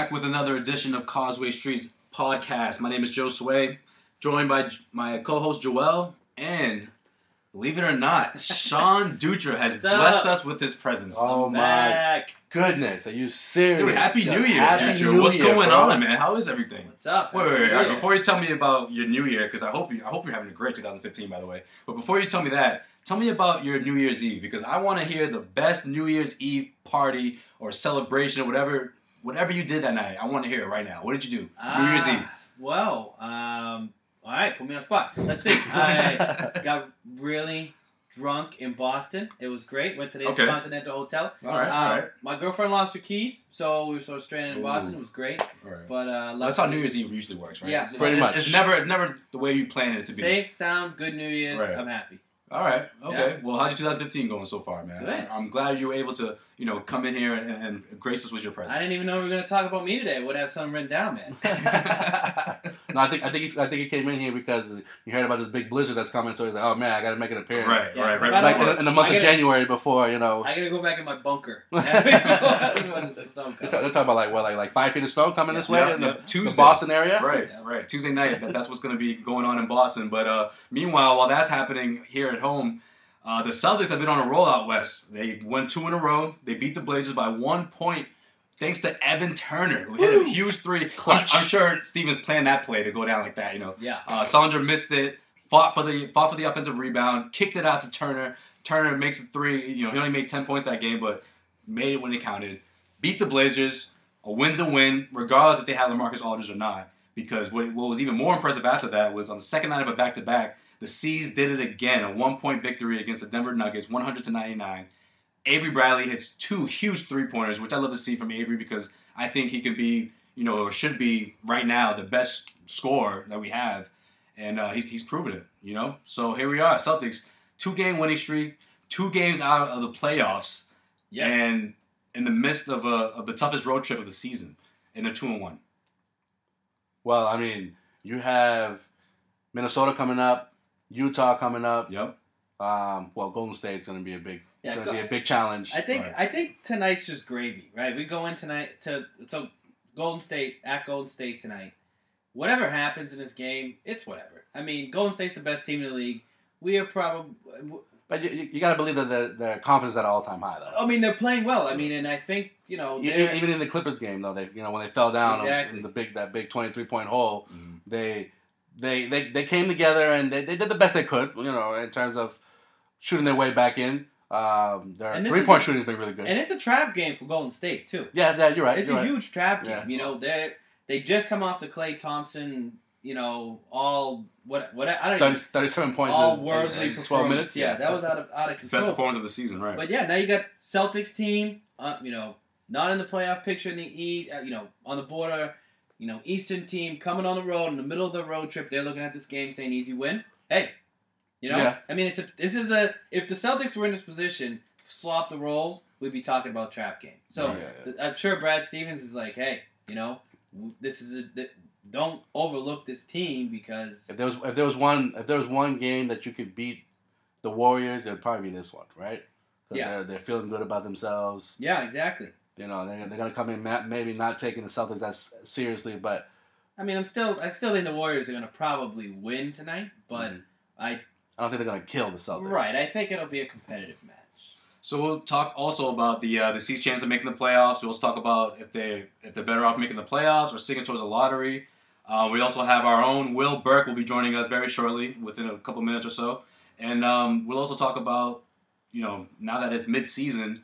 Back with another edition of Causeway Street's podcast. My name is Joe Sway, joined by my co-host Joel, and believe it or not, Sean Dutra has What's up? blessed us with his presence. Oh my Back. goodness, are you serious? Dude, happy New Year, Happy Dutra. New What's Year, going bro. on, man? How is everything? What's up? Wait, wait, wait, Yeah. Before you tell me about your New Year, because I hope you, I hope you're having a great 2015, by the way. But before you tell me that, tell me about your New Year's Eve, because I want to hear the best New Year's Eve party or celebration or whatever, whatever you did that night. I want to hear it right now. What did you do? New Year's Ah, Eve. Well, um, all right, put me on the spot. Let's see. I got really drunk in Boston. It was great. Went to the Okay. Intercontinental Hotel. All right, Um, all right, My girlfriend lost her keys, so we were sort of stranded in Ooh. Boston. It was great, all right. but uh, That's how New Year's Eve usually works, right? Yeah. It's- Pretty it's, much. It's never, it's never the way you plan it to be. Safe, sound, good New Year's. Right. I'm happy. All right. Okay. Well, how's your 2015 going so far, man? Good. I'm glad you were able to, you know, come in here and, and grace us with your presence. I didn't even know we were going to talk about me today. I would have something written down, man. no, I think I think he's, I think he came in here because you heard about this big blizzard that's coming, so he's like, oh man, I got to make an appearance. Right, Yeah, right, so right. Like in, in the month of gotta- January before, you know, I got to go back in my bunker. Snow they're, comes. they're talking about like what, like like five feet of snow coming this Yeah, way in yeah, the, Tuesday. the Boston area. Right, right. Tuesday night. That, that's what's going to be going on in Boston. But uh, meanwhile, while that's happening here at home, uh, the Celtics have been on a roll out west. They won two in a row. They beat the Blazers by one point. Thanks to Evan Turner, who hit a huge three. I'm, I'm sure Stevens planned that play to go down like that. You know, Yeah. Uh, Sandra missed it, fought for the fought for the offensive rebound, kicked it out to Turner. Turner makes a three. You know, he only made ten points that game, but made it when it counted. Beat the Blazers. A win's a win, regardless if they had Lamarcus Aldridge or not. Because what, what was even more impressive after that was on the second night of a back-to-back, the C's did it again, a one-point victory against the Denver Nuggets, 100 to 99. Avery Bradley hits two huge three-pointers, which I love to see from Avery because I think he could be, you know, or should be right now the best scorer that we have, and uh, he's he's proven it, you know. So here we are, Celtics, two-game winning streak, two games out of the playoffs, Yes. and in the midst of a of the toughest road trip of the season, and they're two and one. Well, I mean, you have Minnesota coming up, Utah coming up. Yep. Um, well, Golden State's going to be a big, Yeah, going go- to be a big challenge. I think Right. I think tonight's just gravy, right? We go in tonight to so Golden State at Golden State tonight. Whatever happens in this game, it's whatever. I mean, Golden State's the best team in the league. We are probably. But you, you got to believe that their, their confidence is at an all time high, though. I mean, they're playing well. I mean, and I think you know. They're- Even in the Clippers game, though, they you know when they fell down Exactly. in the big that big twenty three point hole, Mm-hmm. they they they they came together and they, they did the best they could, you know, in terms of shooting their way back in. Um, their And this three is point a- shooting has been really good. and it's a trap game for Golden State too. yeah, yeah, you're right. it's you're a right. huge trap game. Yeah. You know, they they just come off the Klay Thompson. You know, all what what I don't 30, even 37 points all in, in- worldly in 12 minutes. Yeah, that was out of out of control. Best performance of the season, right? But yeah, now you got Celtics team, uh, you know, not in the playoff picture in the East, uh, you know, on the border, you know, Eastern team coming on the road in the middle of the road trip. They're looking at this game saying easy win. Hey, you know, Yeah. I mean, it's a this is a if the Celtics were in this position, swap the roles, we'd be talking about trap game. So Yeah, yeah, th- I'm sure Brad Stevens is like, hey, you know, this is a th- don't overlook this team because If there was if there was one if there was one game that you could beat the Warriors, it would probably be this one, right? 'Cause Yeah. they're they're feeling good about themselves. yeah, exactly. You know, they're, they're gonna come in ma- maybe not taking the Celtics as seriously, but I mean, I'm still I still think the Warriors are going to probably win tonight, but Mhm. I I don't think they're gonna kill the Celtics. Right, I think it'll be a competitive match. So we'll talk also about the uh, the C's chance of making the playoffs. We'll talk about if they if they're better off making the playoffs or sticking towards the lottery. Uh, we also have our own Will Burke will be joining us very shortly, within a couple minutes or so, and um, we'll also talk about you know now that it's mid season,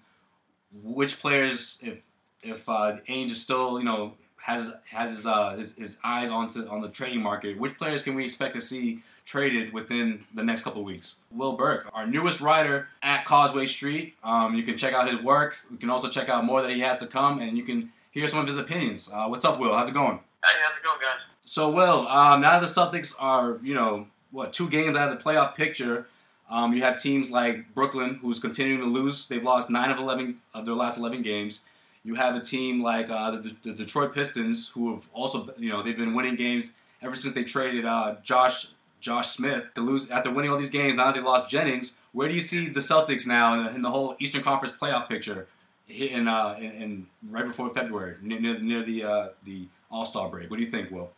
which players if if uh, Ainge is still, you know, has has his, uh, his his eyes onto on the trading market, which players can we expect to see traded within the next couple weeks? Will Burke, our newest writer at Causeway Street. Um, you can check out his work. You can also check out more that he has to come, and you can hear some of his opinions. Uh, what's up, Will? How's it going? Hey, how's it going, guys? So, Will, um, now the Celtics are, you know, what two games out of the playoff picture. Um, you have teams like Brooklyn, who's continuing to lose. They've lost nine of eleven of their last eleven games. You have a team like uh, the, the Detroit Pistons, who have also, you know, they've been winning games ever since they traded uh, Josh Josh Smith to lose after winning all these games. Now they lost Jennings. Where do you see the Celtics now in the, in the whole Eastern Conference playoff picture? In, uh, in, in right before February, near, near, near the uh, the All Star break. What do you think, Will?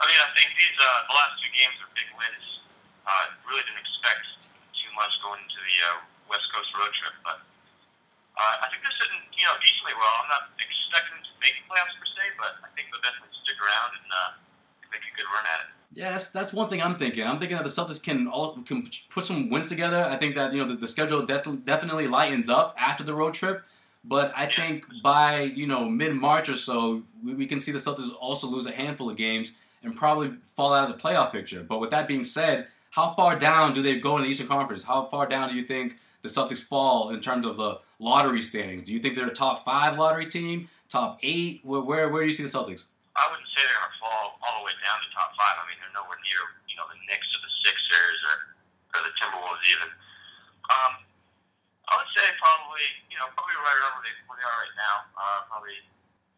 I mean, I think these uh, the last two games are big wins. Uh, really didn't expect too much going into the uh, West Coast road trip, but uh, I think they're sitting, you know, decently well. I'm not expecting to make the playoffs per se, but I think they'll definitely stick around and uh, make a good run at it. Yeah, that's, that's one thing I'm thinking. I'm thinking that the Celtics can all can put some wins together. I think that you know the, the schedule definitely definitely lightens up after the road trip. But I think by you know mid March or so, we, we can see the Celtics also lose a handful of games and probably fall out of the playoff picture. But with that being said, how far down do they go in the Eastern Conference? How far down do you think the Celtics fall in terms of the lottery standings? Do you think they're a top five lottery team, top eight? Where where, where do you see the Celtics? I wouldn't say they're going to fall all the way down to top five. I mean, they're nowhere near, you know, the Knicks or the Sixers or, or the Timberwolves even. Um, I would say probably, you know, probably right around where they, where they are right now. Uh, probably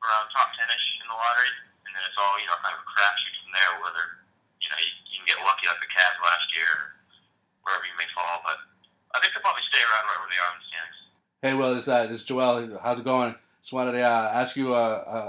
around top 10-ish in the lottery. And then it's all, you know, kind of a crapshoot from there, whether, you know, you, you can get lucky like the Cavs last year or wherever you may fall. But I think they'll probably stay around right where they are in the standings. Hey, Will, this, uh, this is Joel. How's it going? Just wanted to uh, ask you a, a,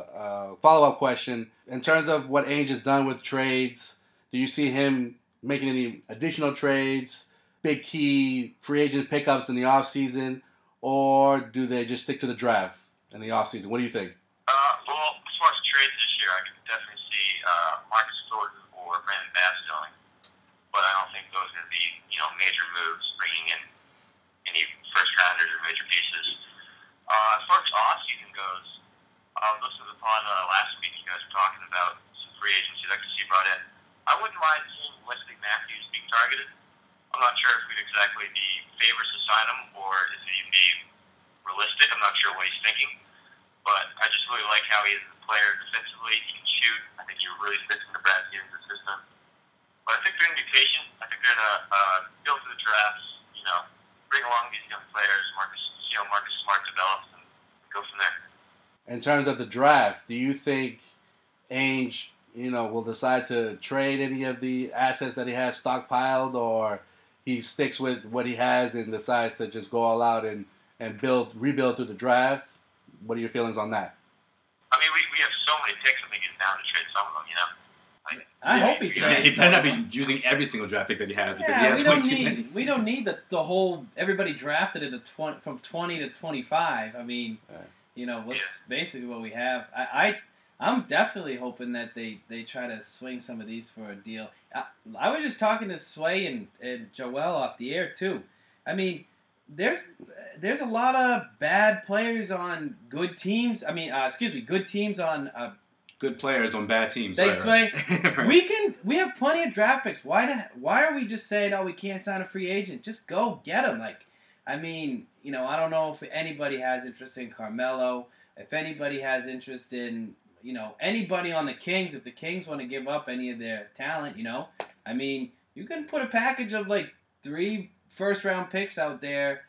a follow up question. In terms of what Ainge has done with trades, do you see him making any additional trades, big key free agent pickups in the offseason, or do they just stick to the draft in the offseason? What do you think? Uh, well, as far as trades this year, I can definitely see uh, Marcus Thornton or Brandon Bass going, but I don't think those are going to be, you know, major moves, bringing in any first rounders or major pieces. Uh, as far as off season goes, to the pod uh, last week. You guys were talking about some free agents you'd like see brought in. I wouldn't mind seeing Wesley Matthews being targeted. I'm not sure if we'd exactly be favorites to sign him or is even be realistic. I'm not sure what he's thinking, but I just really like how he is a player defensively. He can shoot. I think he really fits in the Brad Stevens system. But I think they're going to be patient. I think they're going to uh, go through the drafts. You know, bring along these young players. Marcus see how Marcus Smart develops and go from there. In terms of the draft, do you think Ainge, you know, will decide to trade any of the assets that he has stockpiled, or he sticks with what he has and decides to just go all out and, and build rebuild through the draft? What are your feelings on that? I mean, we, we have so many picks. I think it's down to trade some of them. You know. Like, I hope he He, trades. he better not be using every single draft pick that he has because he Yeah, has we way don't too need many. we don't need the, the whole everybody drafted at the twenty from twenty to twenty five. I mean, Right. you know, what's basically what we have. I, I I'm definitely hoping that they, they try to swing some of these for a deal. I, I was just talking to Sway and, and Joel off the air too. I mean, there's there's a lot of bad players on good teams. I mean, uh, excuse me, good teams on uh, Good players on bad teams. Thanks, right, right. we can. We have plenty of draft picks. Why? The, why are we just saying, "Oh, we can't sign a free agent"? Just go get him. Like, I mean, you know, I don't know if anybody has interest in Carmelo. If anybody has interest in, you know, anybody on the Kings. If the Kings want to give up any of their talent, you know, I mean, you can put a package of like three first round picks out there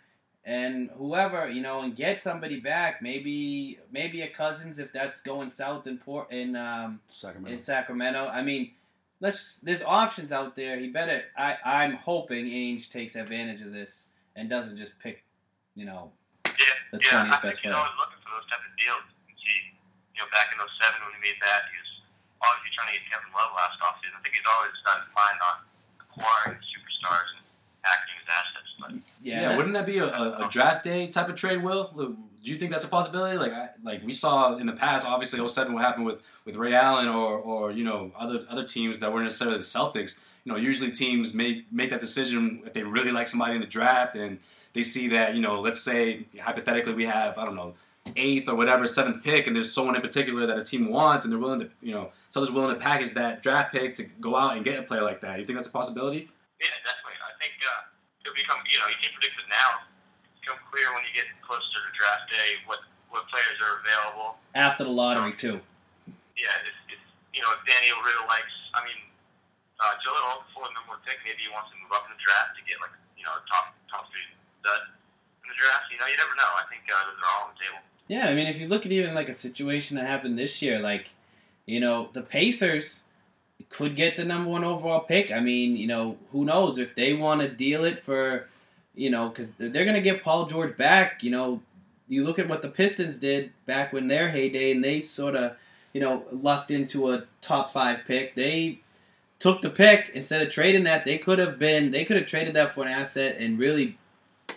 and whoever you know and get somebody back maybe maybe a cousins if that's going south in port in um Sacramento. in Sacramento. I mean, let's there's options out there. He better. I I'm hoping Ainge takes advantage of this and doesn't just pick, you know, Yeah, The yeah. 20th I best think he's player. always looking for those type of deals. You can see, you know, back in 07 when he made that, he was obviously trying to get Kevin Love last offseason. I think he's always done fine on acquiring superstars and hacking his assets. But yeah. Yeah, wouldn't that be a, a, a draft day type of trade, Will? Do you think that's a possibility? Like, I, like we saw in the past, obviously 07 what happened with, with Ray Allen or, or you know other other teams that weren't necessarily the Celtics. You know, usually teams make make that decision if they really like somebody in the draft and they see that you know, let's say hypothetically we have I don't know eighth or whatever seventh pick, and there's someone in particular that a team wants, and they're willing to, you know, someone's willing to package that draft pick to go out and get a player like that. You think that's a possibility? Yeah, definitely. I think uh, it'll become, you know, you can predict it now. It's become clear when you get closer to draft day what, what players are available. After the lottery too. Yeah, it's, it's you know, if Daniel really likes, I mean, uh, Joe Little, before the number one pick, maybe he wants to move up in the draft to get, like, you know, top, top three stud in the draft. You know, you never know. I think uh, those are all on the table. Yeah, I mean, if you look at even like a situation that happened this year, like, you know, the Pacers could get the number one overall pick. I mean, you know, who knows if they want to deal it for, you know, because they're going to get Paul George back. You know, you look at what the Pistons did back when their heyday, and they sort of, you know, lucked into a top five pick. They took the pick instead of trading that. They could have been, they could have traded that for an asset and really,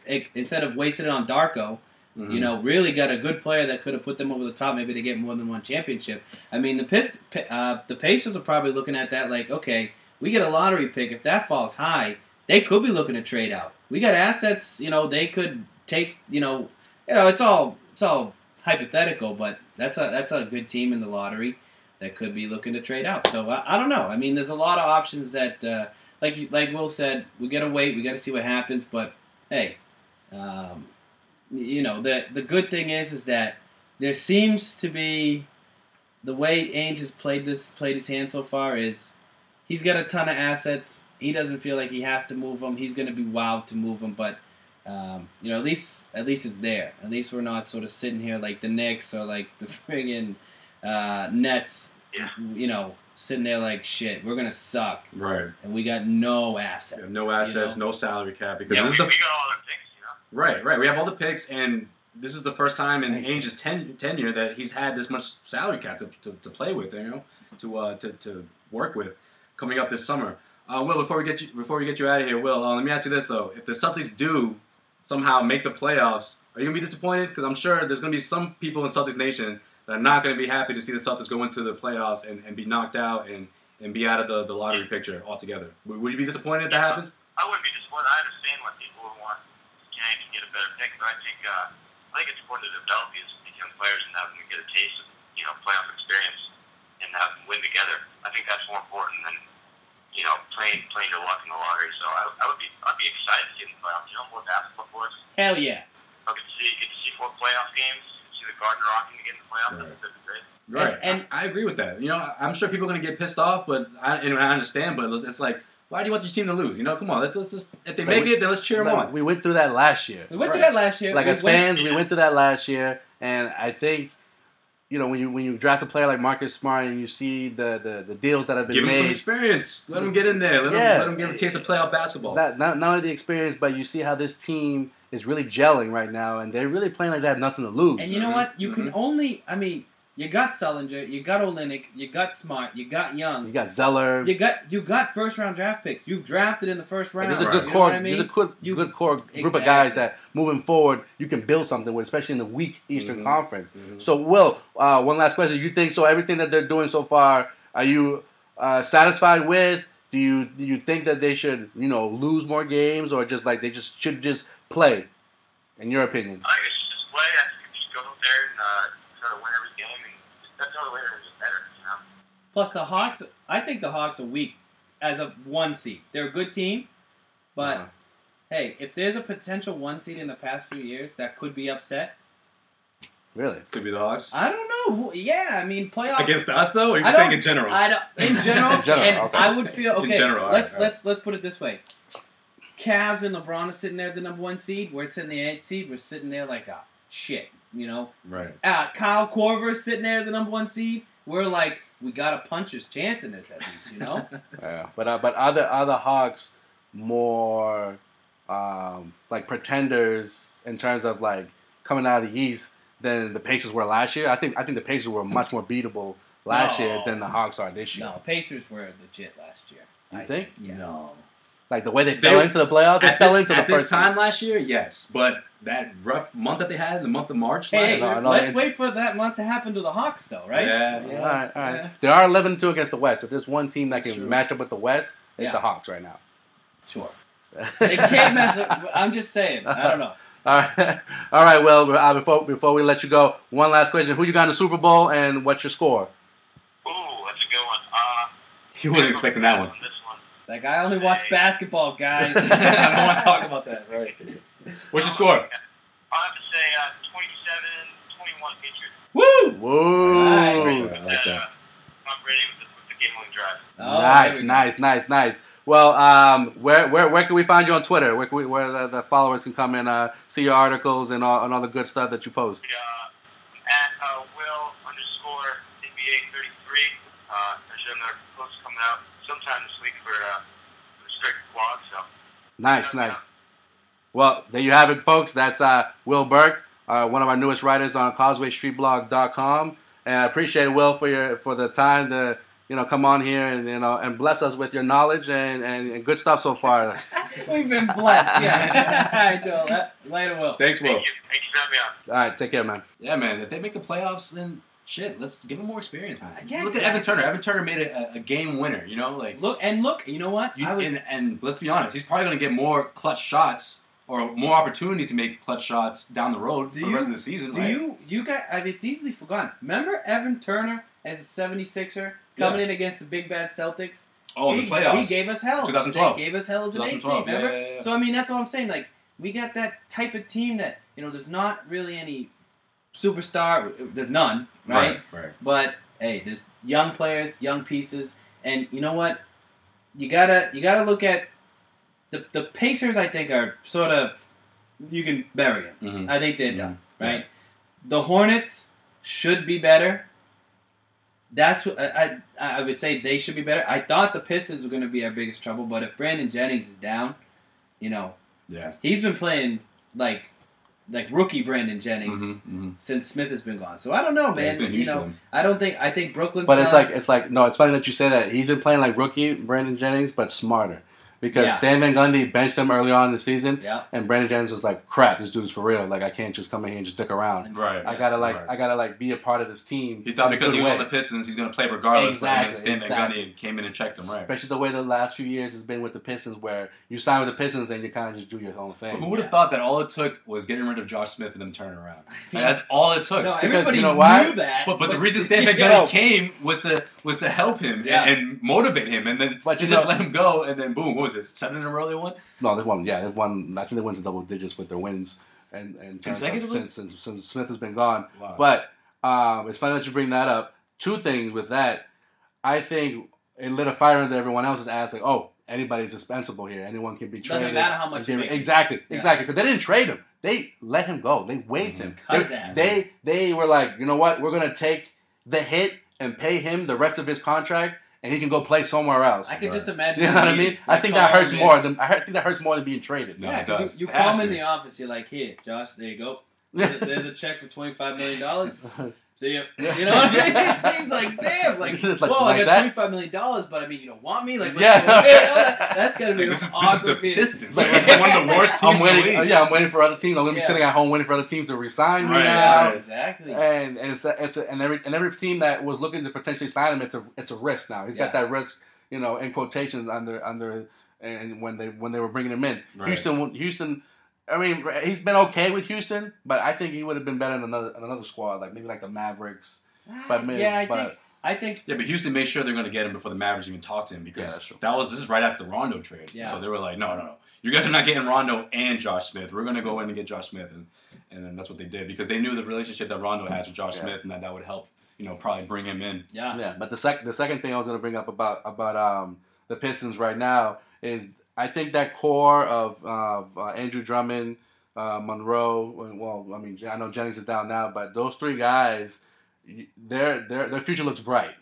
instead of wasting it on Darko Mm-hmm. you know, really got a good player that could have put them over the top, maybe to get more than one championship. I mean, the Pist- uh, the Pacers are probably looking at that like, okay, we get a lottery pick. If that falls high, they could be looking to trade out. We got assets, you know, they could take, you know, you know, it's all it's all hypothetical, but that's a that's a good team in the lottery that could be looking to trade out. So I, I don't know. I mean, there's a lot of options that, uh, like like Will said, we got to wait. We got to see what happens. But hey. Um, you know the the good thing is is that there seems to be the way Ainge has played this played his hand so far is he's got a ton of assets. He doesn't feel like he has to move them. He's going to be wild to move them, but um, you know at least at least it's there. At least we're not sort of sitting here like the Knicks or like the friggin' uh, Nets. Yeah. You know, sitting there like shit. We're gonna suck, Right. and we got no assets. We have no you assets, know? no salary cap because Yeah, this we, is the we got all our picks, you know. Right, right. We have all the picks, and this is the first time in Ainge's ten, tenure that he's had this much salary cap to, to, to play with, you know, to uh, to, to work with coming up this summer. Uh, Will, before we get you before we get you out of here, Will, uh, let me ask you this though: If the Celtics do somehow make the playoffs, are you gonna be disappointed? Because I'm sure there's gonna be some people in Celtics Nation that are not gonna be happy to see the Celtics go into the playoffs and, and be knocked out and, and be out of the, the lottery picture altogether. Would, would you be disappointed if that happens? I wouldn't be disappointed. I understand why people would want Ainge to get a better pick, but I think uh, I think it's important to develop these, these young players and have them get a taste of you know playoff experience and have them win together. I think that's more important than you know playing playing your luck in the lottery. So I, I would be I'd be excited to get in the playoffs. You know more basketball for us. Hell yeah. I could see get to see four playoff games. See the Garden rocking to get in the playoffs. Right. That'd be great. Right, And- I, I agree with that. You know, I- I'm sure people are gonna get pissed off, but I, and I understand. But it's like, why do you want your team to lose? You know, come on, let's, let's just if they But make we- it, then let's cheer them on. We went through that last year. We went through that last year. Like We as went- fans, we went through that last year, and I think, you know, when you when you draft a player like Marcus Smart and you see the the, the deals that have been Give them some experience. Let them get in there. Let them Yeah. let them get a taste of playoff basketball. that not, not only the experience, but you see how this team is really gelling right now, and they're really playing like they have nothing to lose. And you know Mhm, what? You can mhm. only. I mean, you got Sullinger, you got Olynyk, you got Smart, you got Young, you got Zeller. you got you got first round draft picks. You've drafted in the first round. There's a Right. good You know core. I mean? There's a good, You- good core group of guys that moving forward you can build something with, especially in the weak Eastern Mhm. Conference. Mhm. So, Will, uh, one last question: You think so? Everything that they're doing so far, are you uh, satisfied with? Do you do you think that they should, you know, lose more games, or just like they just should just play? In your opinion, I think it's just play. I think just go out there and uh, try to win every game, and that's the only way to get better. You know. Plus the Hawks. I think the Hawks are weak as a one seed. They're a good team, but Uh-huh. hey, if there's a potential one seed in the past few years that could be upset, really, Could be the Hawks I don't know. Yeah, I mean playoffs against us though. Or are you I saying don't- in general? I don't, in general, In general, and okay. I would feel In okay. general, let's right, let's let's put it this way: Cavs and LeBron are sitting there the number one seed. We're sitting the eight seed. We're sitting there like a shit, you know. right. Uh, Kyle Korver's sitting there the number one seed. We're like, we got a puncher's chance in this at least, you know. yeah. But uh, but other other Hawks more um, like pretenders in terms of like coming out of the East than the Pacers were last year. I think I think the Pacers were much more beatable last No. year than the Hawks are this year. no, Pacers were legit last year. You I think? Yeah. No. Like the way they, They- fell into the playoffs, they fell this, into the at this first time last year, yes, but that rough month that they had, in the month of March Hey, last No, year. no, let's it- wait for that month to happen to the Hawks, though, right? Yeah, All yeah. right, all right. yeah. They are 11 2 against the West. If there's one team that can Sure. match up with the West, it's Yeah. the Hawks right now. Sure. They can't mess up. I'm just saying. I don't know. All right, all right. Well, uh, before before we let you go, one last question: Who you got in the Super Bowl, and what's your score? Ooh, that's a good one. Uh, He wasn't expecting that one. This one. It's like I only watch basketball, guys. I don't want to talk about that. Right. What's your score? I'll have to say uh, 27-21 Patriots. Woo! Whoa! Nice. I like that. Uh, I'm ready with the, with the game-winning drive. Oh, nice, there we go. nice, nice, nice. Well, um, where where where can we find you on Twitter? Where can we, where the, the followers can come and uh, see your articles and all, and all the good stuff that you post? Uh, at uh, Will underscore NBA 33. Uh, there's another post coming out sometime this week for uh, for the Street blog. So Nice, nice. Well, there you have it, folks. That's uh, Will Burke, uh, one of our newest writers on CausewayStreetBlog.com. And I appreciate it, Will, for your for the time to you know come on here and you know and bless us with your knowledge and, and, and good stuff so far. We've been blessed. Yeah. I do. Later, Will. Thanks, Will. thank you, thank you for having me on. all right, take care, man. Yeah, man. If they make the playoffs, then shit, let's give him more experience, man. Yeah, look exactly. at Evan Turner. Evan Turner made a, a game winner. You know, like Look and look. You know what? you, I was. and, and let's be honest, he's probably going to get more clutch shots or more opportunities to make clutch shots down the road Do for the rest you- of the season. do right? you you got? I mean, it's easily forgotten. Remember Evan Turner as a 76er coming in against the big bad Celtics? Oh, he, the playoffs. He gave us hell. 2012. They gave us hell as an eight team. 2012, yeah, Remember? yeah, yeah. So I mean, that's what I'm saying. Like we got that type of team that you know, there's not really any superstar. There's none, right? Right. Right. But hey, there's young players, young pieces, and you know what? You gotta you gotta look at the the Pacers. I think are sort of you can bury them. Mhm. I think they're Mhm. done, right? The Hornets should be better. That's what I, I I would say they should be better. I thought the Pistons were going to be our biggest trouble, but if Brandon Jennings is down, you know Yeah. he's been playing like like rookie Brandon Jennings Mhm, mhm. since Smith has been gone. So I don't know, man. been you know. I don't think I think Brooklyn. But it's like it's like no, it's funny that you say that. He's been playing like rookie Brandon Jennings, but smarter. Because Yeah. Stan Van Gundy benched him early on in the season, yeah. and Brandon Jennings was like, "Crap, this dude's for real. Like, I can't just come in here and just dick around. Right. I gotta like, Right. I gotta like be a part of this team." He thought because he was way. on the Pistons, he's going to play regardless. Exactly, But Stan Van. Gundy came in and checked him, right? Especially the way the last few years has been with the Pistons, where you sign with the Pistons and you kind of just do your own thing. Who would have thought that all it took was getting rid of Josh Smith and them turning around? Like, that's all it took. No, Because everybody you know why? knew that. But but the reason Stan Van Gundy came was to was to help him Yeah. and, and motivate him, and then But you you just know- let him go, and then boom, what was it? Seven in a row they won. No, they've won. Yeah, they've won. I think they went to double digits with their wins and and Consecutively? since, since since Smith has been gone. Wow. But um, it's funny that you bring that up. Two things with that. I think it lit a fire under everyone else's ass. Like, oh, anybody's dispensable here. Anyone can be traded. Doesn't matter how much. Exactly, Yeah. exactly. Because they didn't trade him. They let him go. They waived him. Cut his They, they they were like, you know what? We're gonna take the hit and pay him the rest of his contract, and he can go play somewhere else. I can Right. just Do imagine. you know what I mean? I think that hurts more than I think that hurts more than being traded. No, Yeah, it 'cause does. you, you It call him in the office. You're like, here, Josh, there you go. There's, there's a check for twenty five million dollars. See ya. You know what I mean? He's, he's like, damn, like, It's like- whoa, like I got that? twenty five million dollars, but I mean, you don't want me? Like, what's Yeah. going on? You know, that- that's gotta be Like, an this, is, this is the meeting. Pistons. Like, this is one of the worst teams I'm in the waiting. league. yeah, I'm waiting for other teams. I'm gonna be sitting at home waiting for other teams to resign me Right, now. exactly. And and it's a, it's a, and every and every team that was looking to potentially sign him, it's a it's a risk now. He's got that risk, you know, in quotations under under and when they when they were bringing him in, Right. Houston Houston. I mean, he's been okay with Houston, but I think he would have been better in another in another squad, like maybe like the Mavericks. But maybe, yeah, I but, think I think Yeah, but Houston made sure they're going to get him before the Mavericks even talked to him because that's true. that was this is right after the Rondo trade. Yeah. So they were like, no, no, no, you guys are not getting Rondo and Josh Smith. We're going to go in and get Josh Smith, and and then that's what they did because they knew the relationship that Rondo has with Josh Yeah. Smith, and that that would help, you know, probably bring him in. yeah. Yeah, but the sec- the second thing I was going to bring up about about um, the Pistons right now is I think that core of uh, uh, Andre Drummond, uh, Monroe. Well, I mean, I know Jennings is down now, but those three guys, their their their future looks bright,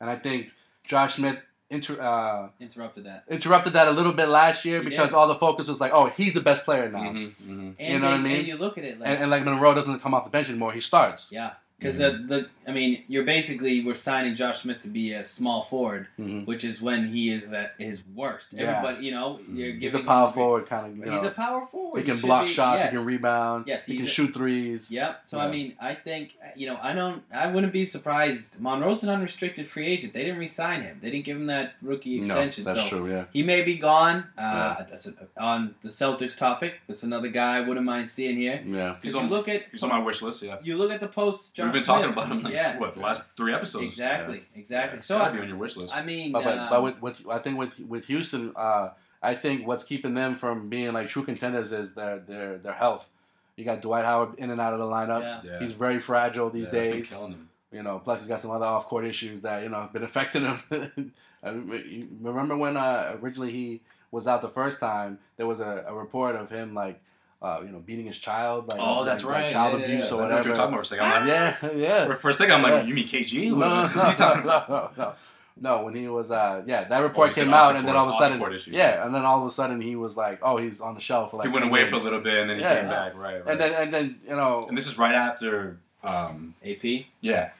and I think Josh Smith inter- uh, Interrupted that. interrupted that a little bit last year He because did. all the focus was like, oh, he's the best player now, Mm-hmm, mm-hmm. And You know what I mean? And you look at it like, and, and like Monroe doesn't come off the bench anymore; he starts. yeah, Because Mm-hmm. the, the, I mean, you're basically we're signing Josh Smith to be a small forward, Mhm. which is when he is at his worst. Yeah. Everybody, you know, you're He's giving He's a him power the- forward kind of. You He's a power forward. he can should block be- shots. yes. He can rebound. Yes, he can a- shoot threes. Yep. So Yeah. I mean, I think you know, I don't, I wouldn't be surprised. Monroe's an unrestricted free agent. They didn't re-sign him. They didn't give him that rookie extension. No, that's so true. Yeah. he may be gone. Uh, that's a- on the Celtics topic, that's another guy I wouldn't mind seeing here. Yeah. Because He's you look at He's on my wish list. Yeah, you look at the post. Josh we've been Smith, talking about him. Like, yeah, what the last three episodes? exactly, exactly. It's So gotta I, be on your wish list. I mean, But, but, um, but with, with I think with with Houston, uh, I think what's keeping them from being like true contenders is their their their health. You got Dwight Howard in and out of the lineup. yeah. yeah. He's very fragile these Yeah, that's been days. killing him. You know, plus he's got some other off court issues that you know have been affecting him. I remember when uh, originally he was out the first time? There was a, a report of him like, uh, you know, beating his child. Like, Oh, that's like, like right. child yeah, abuse yeah, or yeah. I know what whatever. you're talking about for a second. I'm like, yeah, yeah. for, for a second, I'm like, Yeah. you mean KG? No, What, no, what are you talking no, about? no, no. No, when he was, uh, yeah, that report you said came out, the and then all of a sudden, court issues. yeah, and then all of a sudden he was like, oh, he's on the shelf for like he went 10 away for a little bit and then he Yeah. came back. Right, right. and then and then you know, and this is right after, um, AP. yeah,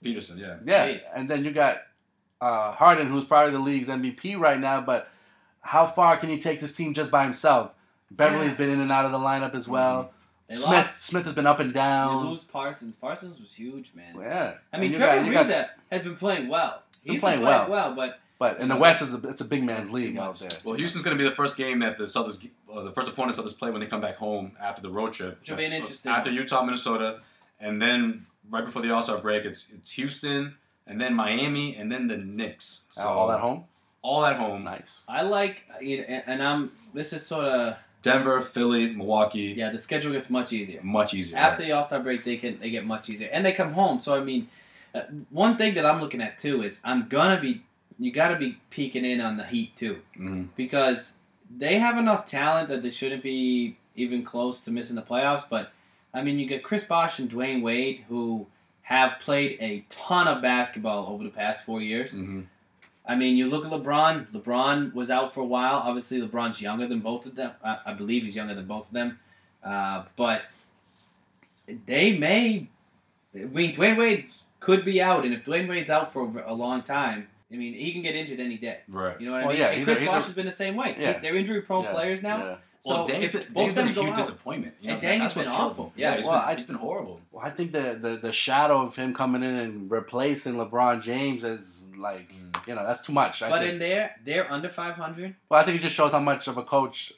Peterson. Yeah. yeah, Jeez. and then you got uh, Harden, who's probably the league's MVP right now, but how far can he take this team just by himself? Beverley's Yeah. been in and out of the lineup as well. They Smith lost. Smith has been up and You down. lose Parsons. Parsons was huge, man. Yeah, I mean, And you Trevor got- you got- Ariza has been playing well. Been He's playing been playing well. well, but but in the West, is a, it's a big man's league out there. Well, Houston's going to be the first game that the Celtics, uh, the first opponent Celtics play when they come back home after the road trip. Which will be an interesting After one. Utah, Minnesota, and then right before the All Star break, it's it's Houston, and then Miami, and then the Knicks. So all at home, All at home. nice. I like, you know, and and I'm. This is sort of Denver, Philly, Milwaukee. yeah. The schedule gets much easier Much easier. after the All Star break. They can they get much easier, and they come home. So I mean, uh, one thing that I'm looking at too is I'm gonna be. You got to be peeking in on the Heat too, hmm because they have enough talent that they shouldn't be even close to missing the playoffs. But I mean, you get Chris Bosh and Dwyane Wade who have played a ton of basketball over the past four years. hmm I mean, you look at LeBron. LeBron was out for a while. Obviously, LeBron's younger than both of them. I, I believe he's younger than both of them. Uh, but they may. I mean, Dwyane Wade could be out, and if Dwyane Wade's out for a long time, I mean, he can get injured any day. Right. You know what Well, I mean? yeah, and Chris a- Bosh a- has been the same way. Yeah. They're injury-prone Yeah, players now. yeah. So Well, Dave's if been, both Dave's of been a huge out, disappointment. You know, And Daniel's that's what's been awful. him. Yeah. he's, Well, been, I- he's been horrible. Well, I think the, the, the shadow of him coming in and replacing LeBron James is like, hmm. you know, that's too much. I but think. in there, they're under 500. well, I think it just shows how much of a coach,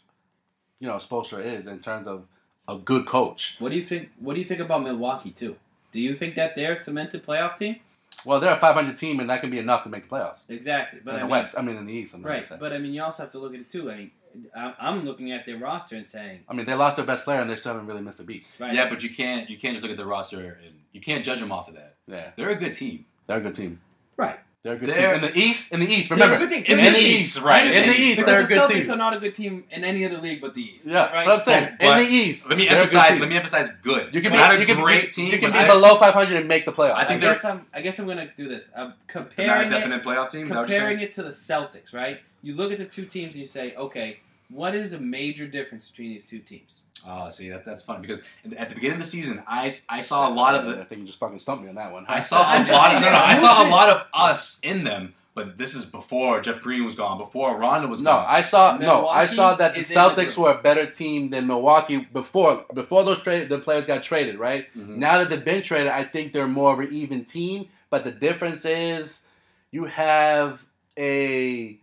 you know, Spoelstra is in terms of a good coach. What do you think? What do you think about Milwaukee too? Do you think that they're a cemented playoff team? Well, they're a 500 team, and that can be enough to make the playoffs. Exactly, but in I the mean, West, I mean, in the East. I'm right? saying. But I mean, you also have to look at it too. I mean, I'm- I'm looking at their roster and saying, I mean, they lost their best player, and they still haven't really missed a beat. right? Yeah, but you can't you can't just look at the roster and you can't judge them off of that. Yeah, They're a good team. they're a good team. right. They're a good They're- team. In the East, in the East, remember, a good team. in the East, right, in the. East, Because they're a the good Celtics team. are not a good team in any other league but the East. Yeah, right. but I'm saying But- in the East, Let me they're a good emphasize. Let me emphasize good. You can not be, a you can, great you, team. You can be I- below 500 and make the playoffs. I I, think guess they're- I'm. I guess I'm gonna do this. I'm They're not a comparing it. definite playoff team. is that what you're comparing it to the Celtics, right? You look at the two teams and you say, okay, what is the major difference between these two teams? Oh, see, that, that's funny because at the beginning of the season, I, I saw a lot of the. I think you just fucking stumped me on that one. I saw a I'm just lot of no, no, I saw a lot of us in them, but this is before Jeff Green was gone, before Rondo was No, gone. I saw no. I saw that the is in the Celtics were a better team than Milwaukee before before those trade the players got traded. Right Mhm. now that they've been traded, I think they're more of an even team. But the difference is you have a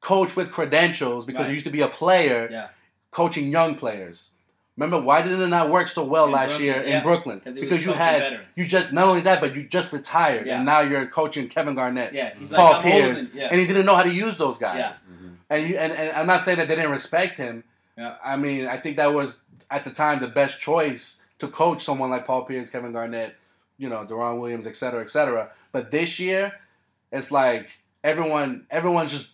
coach with credentials because Right. he used to be a player Yeah. coaching young players. Remember why didn't it not work so well In last Brooklyn, year yeah. in Brooklyn? 'Cause he was Because you had veterans. you just not only that, but you just retired Yeah. and now you're coaching Kevin Garnett, Yeah, he's like, Paul I'm Pierce, yeah. and he didn't know how to use those guys. Mhm. And you and, and I'm not saying that they didn't respect him. Yeah. I mean, I think that was at the time the best choice to coach someone like Paul Pierce, Kevin Garnett, you know, Deron Williams, et cetera, et cetera. But this year, it's like everyone everyone's just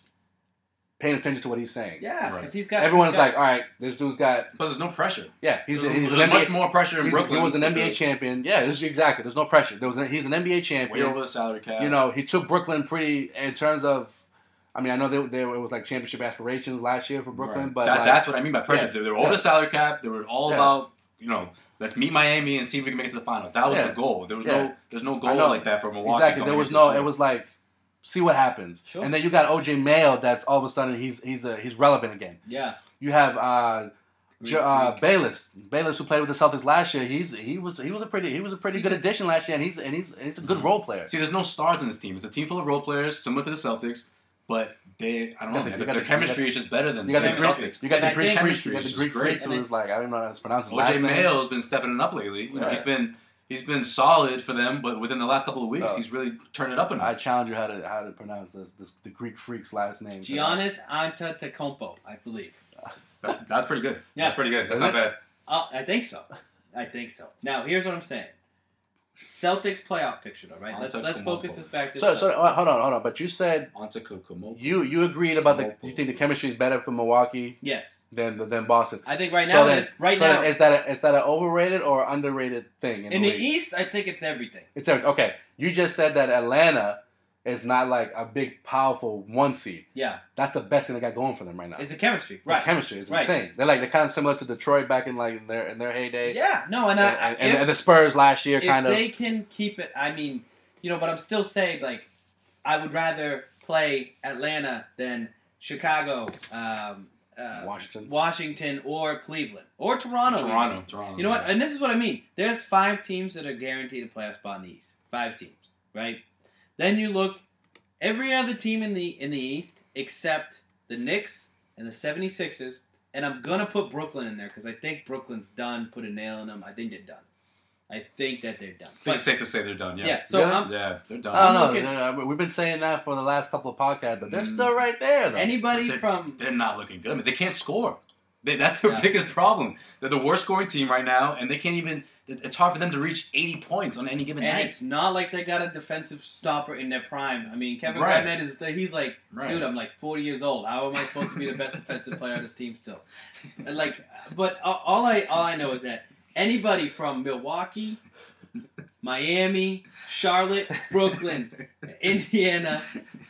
paying attention to what he's saying. Yeah, Right. because he's got. Everyone's he's got- like, all right, this dude's got Plus, there's no pressure. yeah, he's There's, he's there's an much more pressure in he's- Brooklyn. he was an NBA because champion. Yeah, this, exactly. There's no pressure. There was a, he's an NBA champion. Way champion. over the salary cap. you know, he took Brooklyn pretty in terms of. I mean, I know they, they, it was like championship aspirations last year for Brooklyn, Right. but That- like, that's what I mean by pressure. Yeah. They, they were over Yeah. the salary cap. They were all Yeah. about you know Let's meet Miami and see if we can make it to the finals. That was Yeah. the goal. There was Yeah. no, there's no goal like that for Milwaukee. Exactly. There was no. It was like, see what happens. Sure. And then you got OJ Mayo. That's all of a sudden he's he's a, he's relevant again. Yeah. You have uh, J- uh. Bayless. Bayless, who played with the Celtics last year. He's he was he was a pretty he was a pretty See, good addition last year, and he's and he's and he's a good Mhm. role player. See, there's no stars in this team. It's a team full of role players, similar to the Celtics, but they, I don't know, the- man, their, their the- chemistry is just better than You got the. Greek, Celtics. you got And the Greek freak, Chemistry you got the Greek great. freak who's like I don't know how to pronounce his OJ last name. Mayo's been stepping it up lately. You know, he's been he's been solid for them, but within the last couple of weeks, Oh. he's really turned it up a I notch. challenge you how to how to pronounce this, this the Greek freak's last name. Giannis Antetokounmpo, I believe. That, that's pretty good. Yeah. That's pretty good. That's Is not it? bad. Uh, I think so. I think so. Now, here's what I'm saying. Celtics playoff picture, though, right? Let's let's Antetokounmpo. focus this back to So, so uh, hold on, hold on. But you said Antetokounmpo. you you agreed about the. You think the chemistry is better for Milwaukee yes, than than Boston? I think right So now then- it is. Right so now, is that a, is that an overrated or underrated thing in, in the, the? East, I think it's everything. It's everything. okay. You just said that Atlanta is not like a big powerful one seed. Yeah, That's the best thing they got going for them right now. it's the chemistry, The right? chemistry is Right. insane. They're like they're kind of similar to Detroit back in like in their in their heyday. Yeah, no, and, And, I, and, and, the Spurs last year if kind of. they can keep it, I mean, you know, but I'm still saying like I would rather play Atlanta than Chicago, um, uh, Washington. Washington, or Cleveland, or Toronto. even. Toronto. Toronto. You know what? And this is what I mean. There's five teams that are guaranteed a playoff spot in the East. Five teams, right? Then you look every other team in the in the East except the Knicks and the 76ers. And I'm gonna put Brooklyn in there because I think Brooklyn's done. Put a nail in them. I think they're done. I think that they're done. I think But it's safe to say they're done. yeah, Yeah. so Really? I'm, Yeah, they're done. I don't I'm know. looking- Uh, We've been saying that for the last couple of podcasts, but they're Mm. still right there. Though. anybody They're- from They're not looking good. I mean, they can't score. They, that's their Yeah. biggest problem. They're the worst scoring team right now, and they can't even. It's hard for them to reach 80 points on any given and night. it's not like they got a defensive stopper in their prime. I mean, Kevin Right. Garnett is he's like Right. Dude, I'm like 40 years old. How am I supposed to be the best defensive player on this team still? Like, but all I all I know is that anybody from Milwaukee, Miami, Charlotte, Brooklyn, Indiana,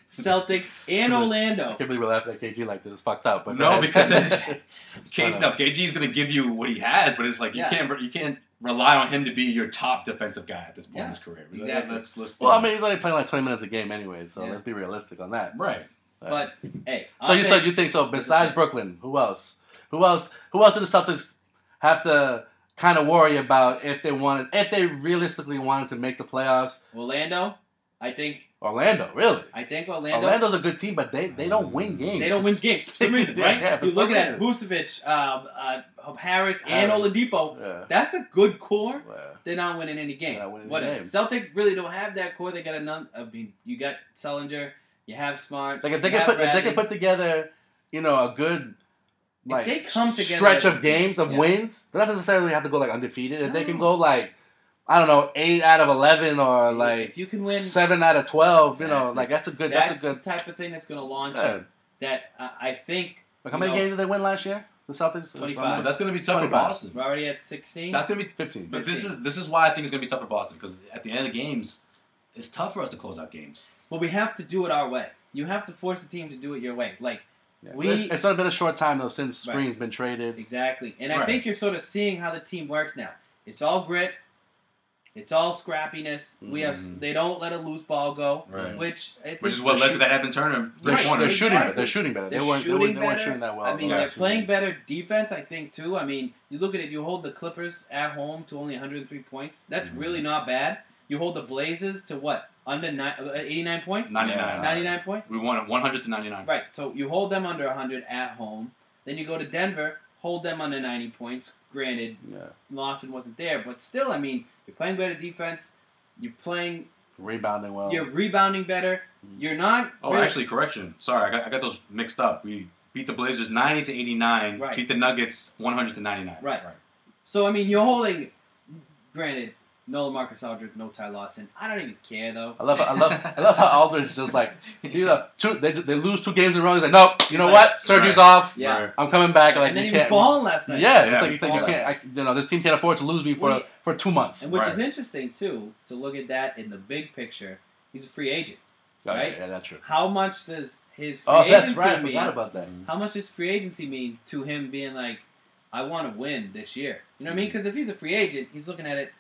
Celtics, and Orlando. I Orlando. can't believe we're laughing at KG like this. It's fucked up. But no, because that's, K, no, up. KG is going to give you what he has, but it's like you Yeah. can't you can't rely on him to be your top defensive guy at this point Yeah, in his career. That- exactly. Let's, let's be Well, I mean, honest. he's only playing like 20 minutes a game anyway, so Yeah. let's be realistic on that. right. But hey, So I'll you take- said you think so? Besides. Brooklyn, who else? Who else? Who else do the Celtics have to kind of worry about if they wanted, if they realistically wanted to make the playoffs? Orlando. I think Orlando, really? I think Orlando. Orlando's a good team, but they, they don't win games. They don't win games for some reason, right? yeah, you look at Vucevic, um, uh, Harris, and Harris. Oladipo. Yeah. That's a good core. They're not winning any games. Winning Whatever. games. Celtics really don't have that core. They got a none. I mean, you got Sullinger. You have Smart. Like if they can put if they can put together, you know, a good like they come together stretch of games of yeah. wins, they don't necessarily have to go like undefeated. If they can go like I don't know, eight out of eleven or like if you can win, seven out of twelve, you know, like that's a good that's that's, a good the type of thing that's going to launch. yeah. That uh, I think Like how many know- games did they win last year? The Celtics? 25. But that's going to be tough for Boston. we're already at 16. That's going to be. Fifteen. But this is this is why I think it's going to be tough for Boston because at the end of the games, it's tough for us to close out games. but we have to do it our way. You have to force the team to do it your way. Like Yeah. we- it's, it's only been a short time though since Right. Screen's been traded. Exactly. And I think you're sort of seeing how the team works now. It's all grit. It's all scrappiness. We have Mhm. they don't let a loose ball go, Right. which I Which is what led shoot- to that Evan Turner They're, Right, sh- corner. they're shooting better. They're shooting better. They're they weren't, shooting they weren't, they weren't better. shooting that well. I mean, the they're playing games. better defense. I think too. I mean, you look at it. You hold the Clippers at home to only 103 points. That's Mhm. really not bad. You hold the Blazers to what under ni- uh, 89 points. 99. 99 points. We won 100 to 99. Right. So you hold them under 100 at home. Then you go to Denver, hold them under 90 points. Granted, Yeah. Lawson wasn't there, but still, I mean, you're playing better defense. You're playing. Rebounding well. You're rebounding better. Mhm. You're not. Oh, really- actually, correction. Sorry, I got, I got those mixed up. We beat the Blazers 90 to 89. Right. Beat the Nuggets 100 to 99. Right. Right. So I mean, you're holding. Granted, no Marcus Aldridge, no Ty Lawson. I don't even care though. I love, I love, I love how Aldridge just like, you uh, know, two, they, they lose two games in a row. He's like, nope, you know Right. what? Surgery's Right. off. Yeah. Right. I'm coming back. Like, and then he was can't- balling last night. Yeah, Yeah, it's like, like you can't. I, you know, this team can't afford to lose me for We- for two months. And which is interesting too to look at that in the big picture. He's a free agent. Oh, right? Yeah, that's true. How much does his oh, free Oh, agency that's right. I mean? forgot about that. How much does free agency mean to him being like, I want to win this year. You know what I mean? Mm. Because if he's a free agent, he's looking at it.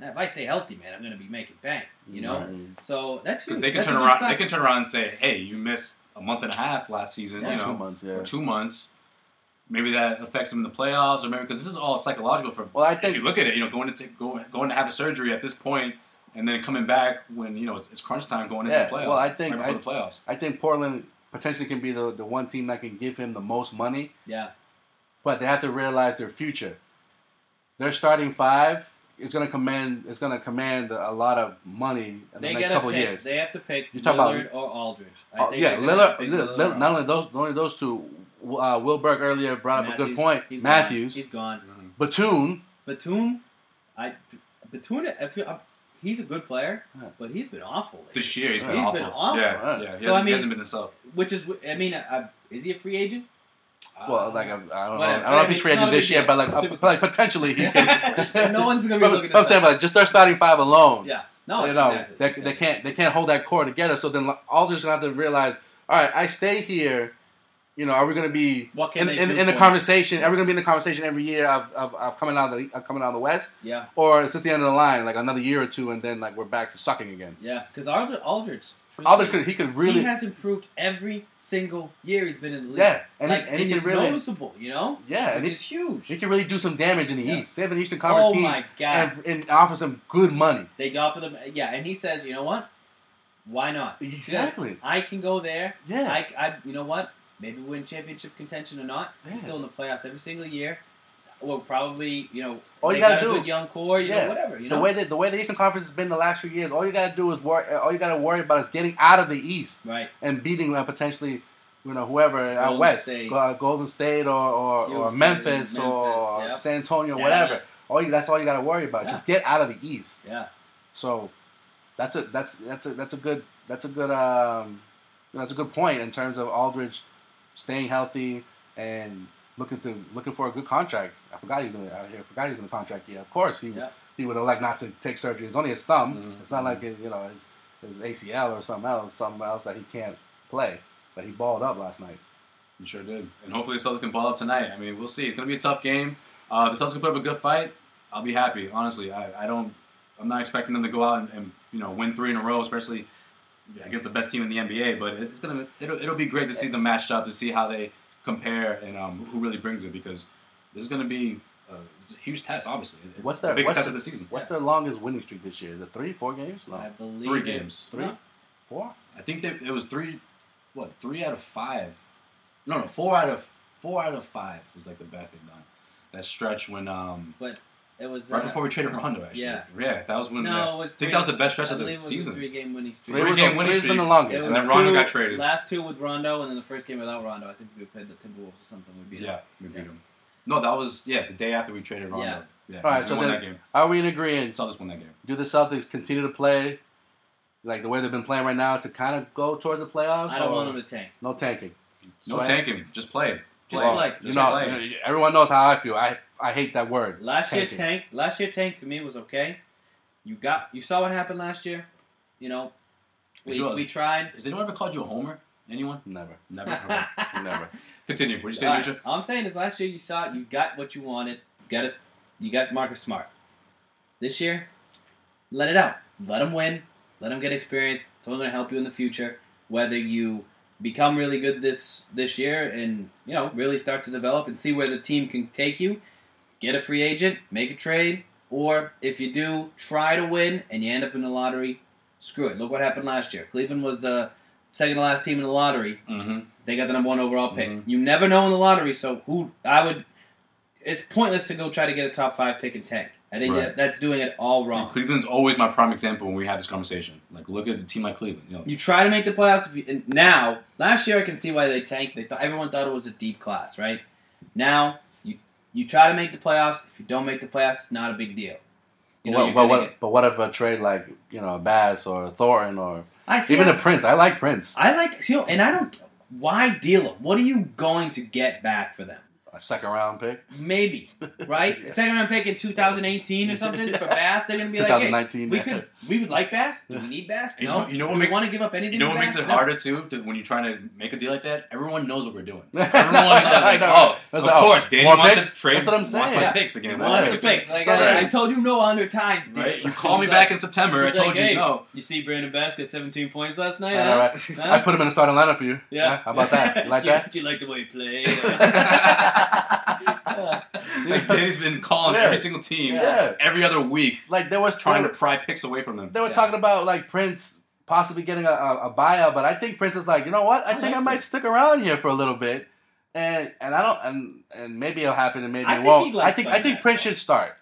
"Eh, If I stay healthy, man, I'm going to be making bank. You know. Right. So that's good. they can That's turn around. sign. They can turn around and say, "Hey, you missed a month and a half last season. Yeah, you know, two months, yeah. or two months. Maybe that affects them in the playoffs, or maybe because this is all psychological. For Well, I think if think you look at it, you know, going to go, going to have a surgery at this point, and then coming back when you know it's, it's crunch time going into Yeah, the playoffs. well, I think- right before I- the playoffs. I think Portland potentially can be the the one team that can give him the most money, Yeah. but they have to realize their future. Their starting five is going to command is going to command a lot of money in the next couple pick. years. They have to pick You talk about- Lillard or Aldridge. I Oh, think yeah, they're gonna have Lillard, Lillard, Lillard not only those, not only those two. Uh, Will Burke earlier brought up a good point. he's Matthews, Gone. He's gone. Batum, Batum, I Batum. I feel I, he's a good player, Yeah. but he's been awful. lately. This year he's been He's awful. been awful. Yeah, Right. yeah. So, I hasn't, he mean- hasn't been himself. Which is, I mean, uh, is he a free agent? Well, like I, I don't know, Whatever. I don't know if he's traded this year, but like, uh, like potentially he's. no one's gonna be looking but I'm at saying, like, just their starting five alone. Yeah, no, you know, exactly, they, exactly. they can't they can't hold that core together. So then Aldridge gonna have to realize, all right, I stay here. You know, are we gonna be in, in, in the conversation? Are we gonna be in the conversation every year of, of, of coming out of the of coming out of the West, Yeah, or is it the end of the line, like another year or two, and then like we're back to sucking again? yeah, because Aldridge, Aldridge, Aldridge could he could really he has improved every single year he's been in the league. yeah, and like, he, and he can it's really noticeable, you know, yeah, and which he, is huge. he can really do some damage in the Yeah. East. Save an Eastern Conference oh team my god, and, and offer some good money. they offer them. Yeah, and he says, you know what? Why not? He says, Exactly. I can go there. Yeah. I, I, you know what? Maybe win championship contention or not. Yeah. He's still in the playoffs every single year. Well, probably, you know, All you gotta got a do- good young core, you Yeah. know, whatever. You the know, way that the way the Eastern Conference has been the last few years, all you gotta do is worry. All you gotta worry about is getting out of the East right? and beating uh, potentially, you know, whoever out Golden west, State. Uh, Golden State or or, or Memphis, Memphis, or yep. San Antonio, whatever. Dallas. All you that's all you gotta worry about. Yeah. Just get out of the East. Yeah, So that's a that's that's a that's a good that's a good um you know, that's a good point in terms of Aldridge staying healthy and looking to looking for a good contract. I forgot he was in, I forgot he was in the contract year. Of course, he Yeah. he would elect not to take surgery. It's only his thumb. Mhm. It's not like his, you know his, his ACL or something else, something else that he can't play. But he balled up last night. He sure did. And hopefully the Celtics can ball up tonight. I mean, we'll see. It's going to be a tough game. Uh, the Celtics can put up a good fight. I'll be happy, honestly. I, I don't. I'm not expecting them to go out and, and you know win three in a row, especially against the best team in the NBA. But it's gonna it'll, it'll be great to see them matched up to see how they compare and um, who really brings it because this is going to be a huge test. Obviously, it's What's the their- biggest what's test the- of the season. What's their longest winning streak this year? Is it three, four games? No, I believe Three games. three, No, four. I think that it was three, what three out of five? No, no, four out of four out of five was like the best they've done. That stretch when um but it was right uh, before we traded Rondo actually. yeah. yeah, that was when. No, it was. I think three- that was the best stretch I of the it was season. Three-game winning streak. Three was game the- winning three's been the longest. was And then Rondo two- got traded. Last two with Rondo, and then the first game without Rondo. I think we played the Timberwolves or something. We beat them. Yeah, we beat Yeah. him. No, that was yeah the day after we traded Rondo. Yeah. Yeah, All right, we so won then- that game. Are we in agreement? Celtics won that game. Do the Celtics continue to play like the way they've been playing right now to kind of go towards the playoffs? I don't want them to tank. No tanking. No So tanking, just play. Just Play. play. You know, play. you know, everyone knows how I feel. I I hate that word. Last tanking. year tank. Last year tank to me was okay. You got. You saw what happened last year. You know, we, It was. we tried. Has anyone ever called you a homer? Anyone? Never, Never. never. Continue. What did you say, All right, Lucha? All I'm saying is last year you saw it, you got what you wanted. You got it. You got Marcus Smart. This year, let it out. Let him win. Let him get experience. It's only going to help you in the future. Whether you become really good this this year and you know really start to develop and see where the team can take you, get a free agent, make a trade, or if you do try to win and you end up in the lottery, screw it. Look what happened last year. Cleveland was the second to last team in the lottery. Mm-hmm. They got the number one overall pick. Mhm. You never know in the lottery, so who I would. It's pointless to go try to get a top five pick and tank. I think Right. that, that's doing it all See, wrong. Cleveland's always my prime example when we have this conversation. Like, look at a team like Cleveland. You know, You try to make the playoffs. If you, and now, last year I can see why they tanked. They thought everyone thought it was a deep class, right? Now you try to make the playoffs. If you don't make the playoffs, it's not a big deal. You know, Well, but, what, get- but what if a trade like you know Bass or Thornton or I even how- a Prince? I like Prince. I like you know, and I don't. Why deal them? What are you going to get back for them? A second round pick. Maybe, right? Yeah. Second round pick in 2018 or something for Bass. They're gonna be like, hey, we could, we would like Bass. Do we need Bass? You No. know- you know what Do we want to give up anything? You know for what makes it No. harder too? To, when you're trying to make a deal like that, everyone knows what we're doing. Everyone knows, like, oh, That's of like, oh, course, Danny more wants picks? to trade. That's what I'm Wants saying. my Yeah. picks again. Well, Wants the picks. Like So I, right. I told you no a hundred times. Right? You call me back in September. I told you no. You see Brandon Bass get 17 points last night, I know, huh? right? Huh? I put him in the starting lineup for you. Yeah. How about that? You like do you, that? Do you like the way he played? like Danny's been calling Yeah. every single team Yeah. every other week, Like there was trying they to pry picks away from them. they were Yeah. talking about like Prince possibly getting a, a, a buyout, but I think Prince is like, you know what? I, I think like I might this. stick around here for a little bit, and and I don't and and maybe it'll happen and maybe I it think won't. I think I think Prince basketball. should start,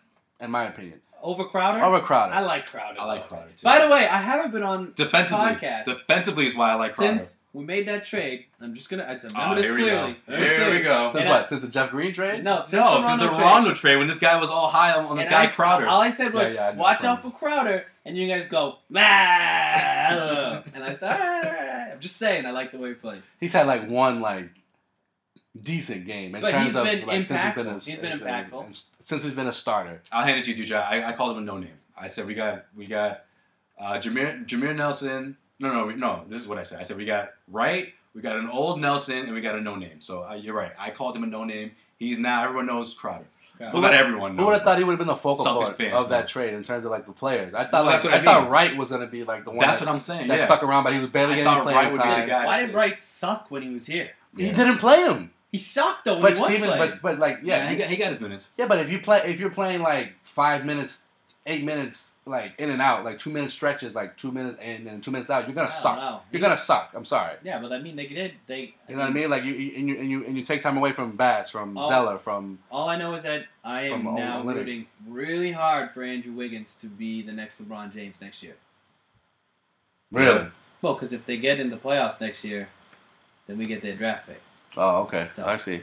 in my opinion, Over Crowder? over Crowder. I like Crowder. I like. Crowder too. By the way, I haven't been on defensively, podcast. defensively is why I like Crowder. since we made that trade. I'm just gonna. I said, remember Oh, this here we go. Remember this Here we go. since and what? I- since the Jeff Green trade? No, since No, the since the Rondo trade. Rondo trade when this guy was all high on, on this guy I- Crowder. All I said was, Yeah, yeah, I watch out for Crowder, and you guys go, ah, and I said, all right, all right. I'm just saying, I like the way he plays. He's had like one like decent game in But terms he's of been like, since he's been a. He's been impactful. since he's been a starter. I'll hand it to you, DJ. I, I called him a no name. I said we got we got uh, Jameer Jameer Nelson. No, no, no. This is what I said. I said we got Wright, we got an old Nelson, and we got a no name. So uh, you're right. I called him a no name. He's now everyone knows Crowder. Crowder. Well, not everyone. Who would have thought he would have been the focal Celtics point fans of that know. trade in terms of like the players? I thought Well, like that's I, I thought mean. Wright was going to be like the one That's that, what I'm saying. that yeah. stuck around, but he was barely I getting thought playing Wright would be the time. guy. Why did Wright suck when he was here? He didn't play him, He sucked though when but he was but, but like yeah, Yeah, he got, he got his minutes. yeah, but if you play, if you're playing like five minutes, eight minutes, like in and out, like two minute stretches, like two minutes in and two minutes out, you're gonna don't suck. know. You're gonna suck. I'm sorry. Yeah, but I mean, they did. They. You know what I mean? Like you, you and you and you and you take time away from Bass, from Oh. Zeller, from All I know is that I am now Olynyk. rooting really hard for Andrew Wiggins to be the next LeBron James next year. really. Well, because if they get in the playoffs next year, then we get their draft pick. Oh, okay. So- I see.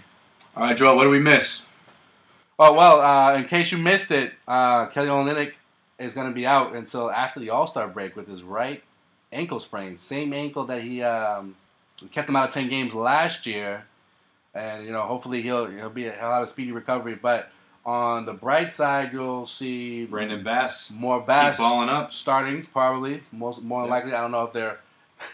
All right, Joel. What do we miss? Oh well, uh, in case you missed it, uh, Kelly Olynyk is going to be out until after the All Star break with his right ankle sprain, same ankle that he um, kept him out of ten games last year, and you know hopefully he'll he'll be he'll have a speedy recovery. But on the bright side, you'll see Brandon Bass. more Keep Bass balling up. starting probably most more Yeah. likely. I don't know if they're.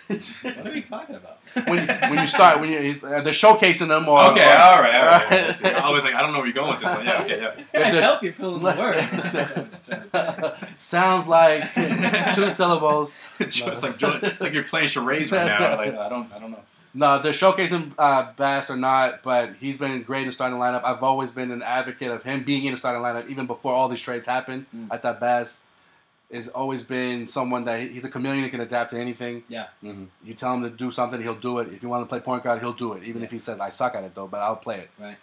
What are we talking about? when you, when you start when you uh, they're showcasing them or Okay, or- all right, all right. Right. We'll. I was like, I don't know where you're going with this one. Yeah, okay, yeah. I If there's- help you fill in the words. That's what I was trying to say. Sounds like two syllables. Just like like you're playing charades right now. Like I don't, I don't know. No, they're showcasing uh, Bass or not, but he's been great in the starting lineup. I've always been an advocate of him being in the starting lineup, even before all these trades happened. Mm. I thought Bass has always been someone that he's a chameleon that can adapt to anything. Yeah. Mm-hmm. You tell him to do something, he'll do it. If you want to play point guard, he'll do it, even if he says I suck at it though. But I'll play it. Right.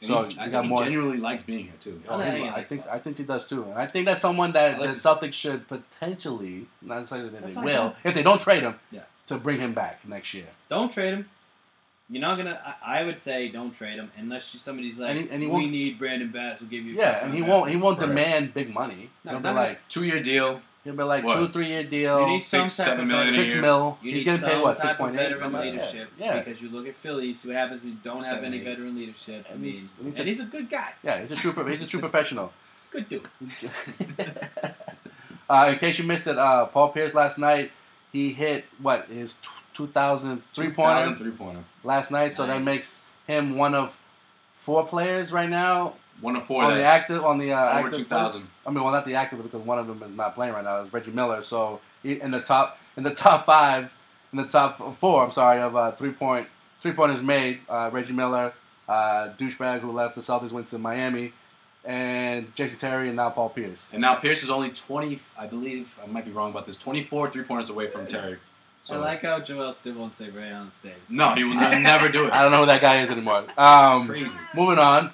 So, he, I got think he more- genuinely likes being here too. I Oh, think he- he I think I think he does too, and I think that's someone that I like the this. Celtics should potentially, not necessarily that they will, him. if they don't trade him, Yeah. to bring him back next year. Don't trade him. You're not gonna. I, I would say don't trade him unless you, somebody's like, And he- and he we need Brandon Bass. We'll give you. Yeah, and he won't he won't Right. demand big money. No, he'll be like Two year deal. he'll be like What? two three year deal, You need some Six, type seven of million a six mil. You He's need getting paid some what type six of point veteran leadership. Yeah, Because you look at Philly, see what happens when you don't have any eight. veteran leadership. I mean, he's- he's and a- he's a good guy. yeah, he's a true he's a true professional. He's a good dude. uh, in case you missed it, uh, Paul Pierce last night he hit what his t- 2000 three pointer three pointer. last night, so that makes him one of four players right now One of four on the active on the uh, Over active 2,000. list. I mean, well, not the active because one of them is not playing right now. It's Reggie Miller. So in the top in the top five, in the top four, I'm sorry, of uh, three point three pointers made. Uh, Reggie Miller, uh, douchebag who left the Celtics, went to Miami, and Jason Terry, and now Paul Pierce. And now Pierce is only 20, I believe, I might be wrong about this, 24 three pointers away from Terry. So, I like how Joel still won't say Ray on stage. No, he will never do it. I don't know who that guy is anymore. Um, Crazy. moving on.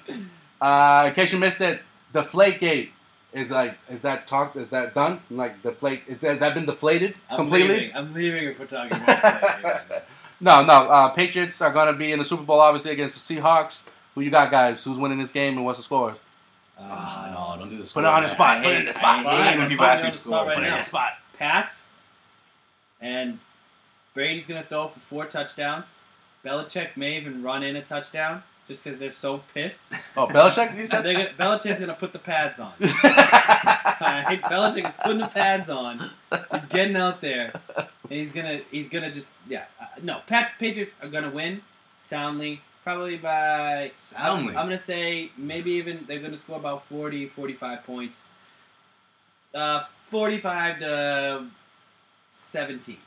Uh, in case you missed it, the Flake Gate is like is that talked is that done? Like the Flake is that, that been deflated I'm completely? Leaving. I'm leaving if we're talking about that. no, no. Uh, Patriots are going to be in the Super Bowl, obviously against the Seahawks. Who you got, guys? Who's winning this game and what's the score? Ah, no, don't do this. Put it on the spot. I Put it hate- in the spot. I hate when Let's people put ask it me on the spot right Put it now. on the spot. Pats, and Brady's gonna throw for four touchdowns. Belichick may even run in a touchdown. just because they're so pissed. Oh, Belichick, you said? gonna, Belichick's gonna put the pads on. Alright, Belichick's putting the pads on. He's getting out there, and he's gonna he's gonna just yeah. Uh, no, Pat Patriots are gonna win soundly, probably by Soundly. I'm gonna say maybe even they're gonna score about 40, 45 points. Uh, 45 to 17.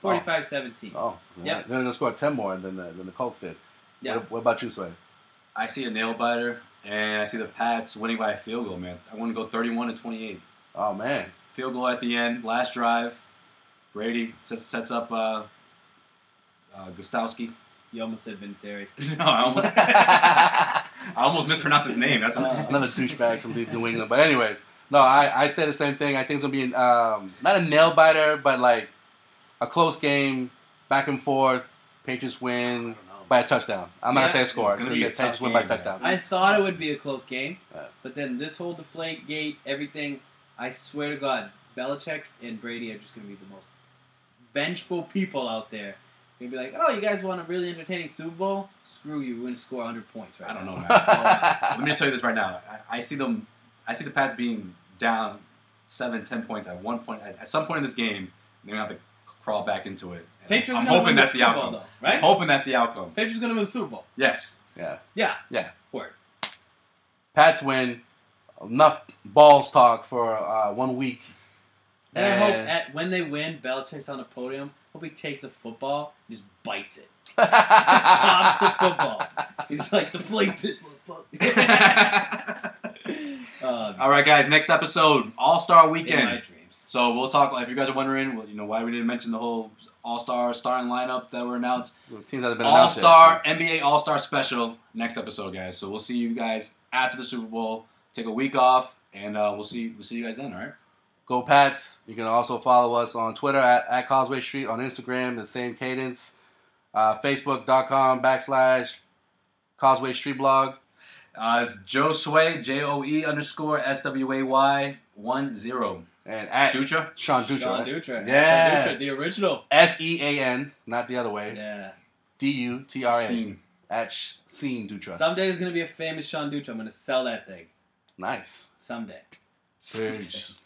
45 17. oh, yeah. Yep. They're going to score 10 more than the, than the Colts did. Yeah. What, what about you, Sway? I see a nail biter, and I see the Pats winning by a field goal, man. I want to go 31 to 28. Oh, man. Field goal at the end, last drive. Brady sets, sets up uh, uh, Gostkowski. You almost said Vinatieri. no, I almost, I almost mispronounced his name. That's what. Another douchebag to leave New England. But anyways, no, I, I say the same thing. I think it's gonna be um, not a nail biter, but like a close game, back and forth. Patriots win by a touchdown. I'm not gonna say a score. It's I'm gonna gonna be a Patriots tough win by a touchdown. I thought it would be a close game, Yeah. but then this whole deflate gate, everything, I swear to God, Belichick and Brady are just going to be the most vengeful people out there. You're going to be like, oh, you guys want a really entertaining Super Bowl? Screw you. We're going to score 100 points right I don't now. know, man. Let me just tell you this right now. I, I see them. I see the Pats being down seven, ten points at one point. At, at some point in this game, they're gonna have to crawl back into it. Patriots I'm gonna hoping win that's the the Super Bowl, outcome. though, right? I'm hoping that's the outcome. Patriots going to win the Super Bowl. Yes. yeah. Yeah. Yeah. Word. Pats win. Enough balls talk for uh, one week. And I hope at, when they win, Belichick's on the podium. Hope he takes a football and just bites it. pops the football. He's like, deflate this motherfucker. uh, All right, guys. Next episode, All Star in my Weekend. Dreams. So we'll talk. If you guys are wondering, well, you know why we didn't mention the whole All Star starting lineup that were announced. Teams that have been All. Star NBA All Star Special next episode, guys. So we'll see you guys after the Super Bowl. Take a week off, and uh, we'll see we'll see you guys then. All right. Go Pats. You can also follow us on Twitter at, at Causeway Street, on Instagram, the same cadence. Uh, Facebook.com backslash Causeway Street Blog. Uh, it's Joe Sway, J O E underscore S W A Y one zero. And at Dutra. Sean Dutra. Sean right? Dutra. Yeah. Sean Dutra, the original. S E A N, not the other way. Yeah. D U T R A. At Sh- Scene Dutra. Someday there's going to be a famous Sean Dutra. I'm going to sell that thing. nice. Someday. Peace.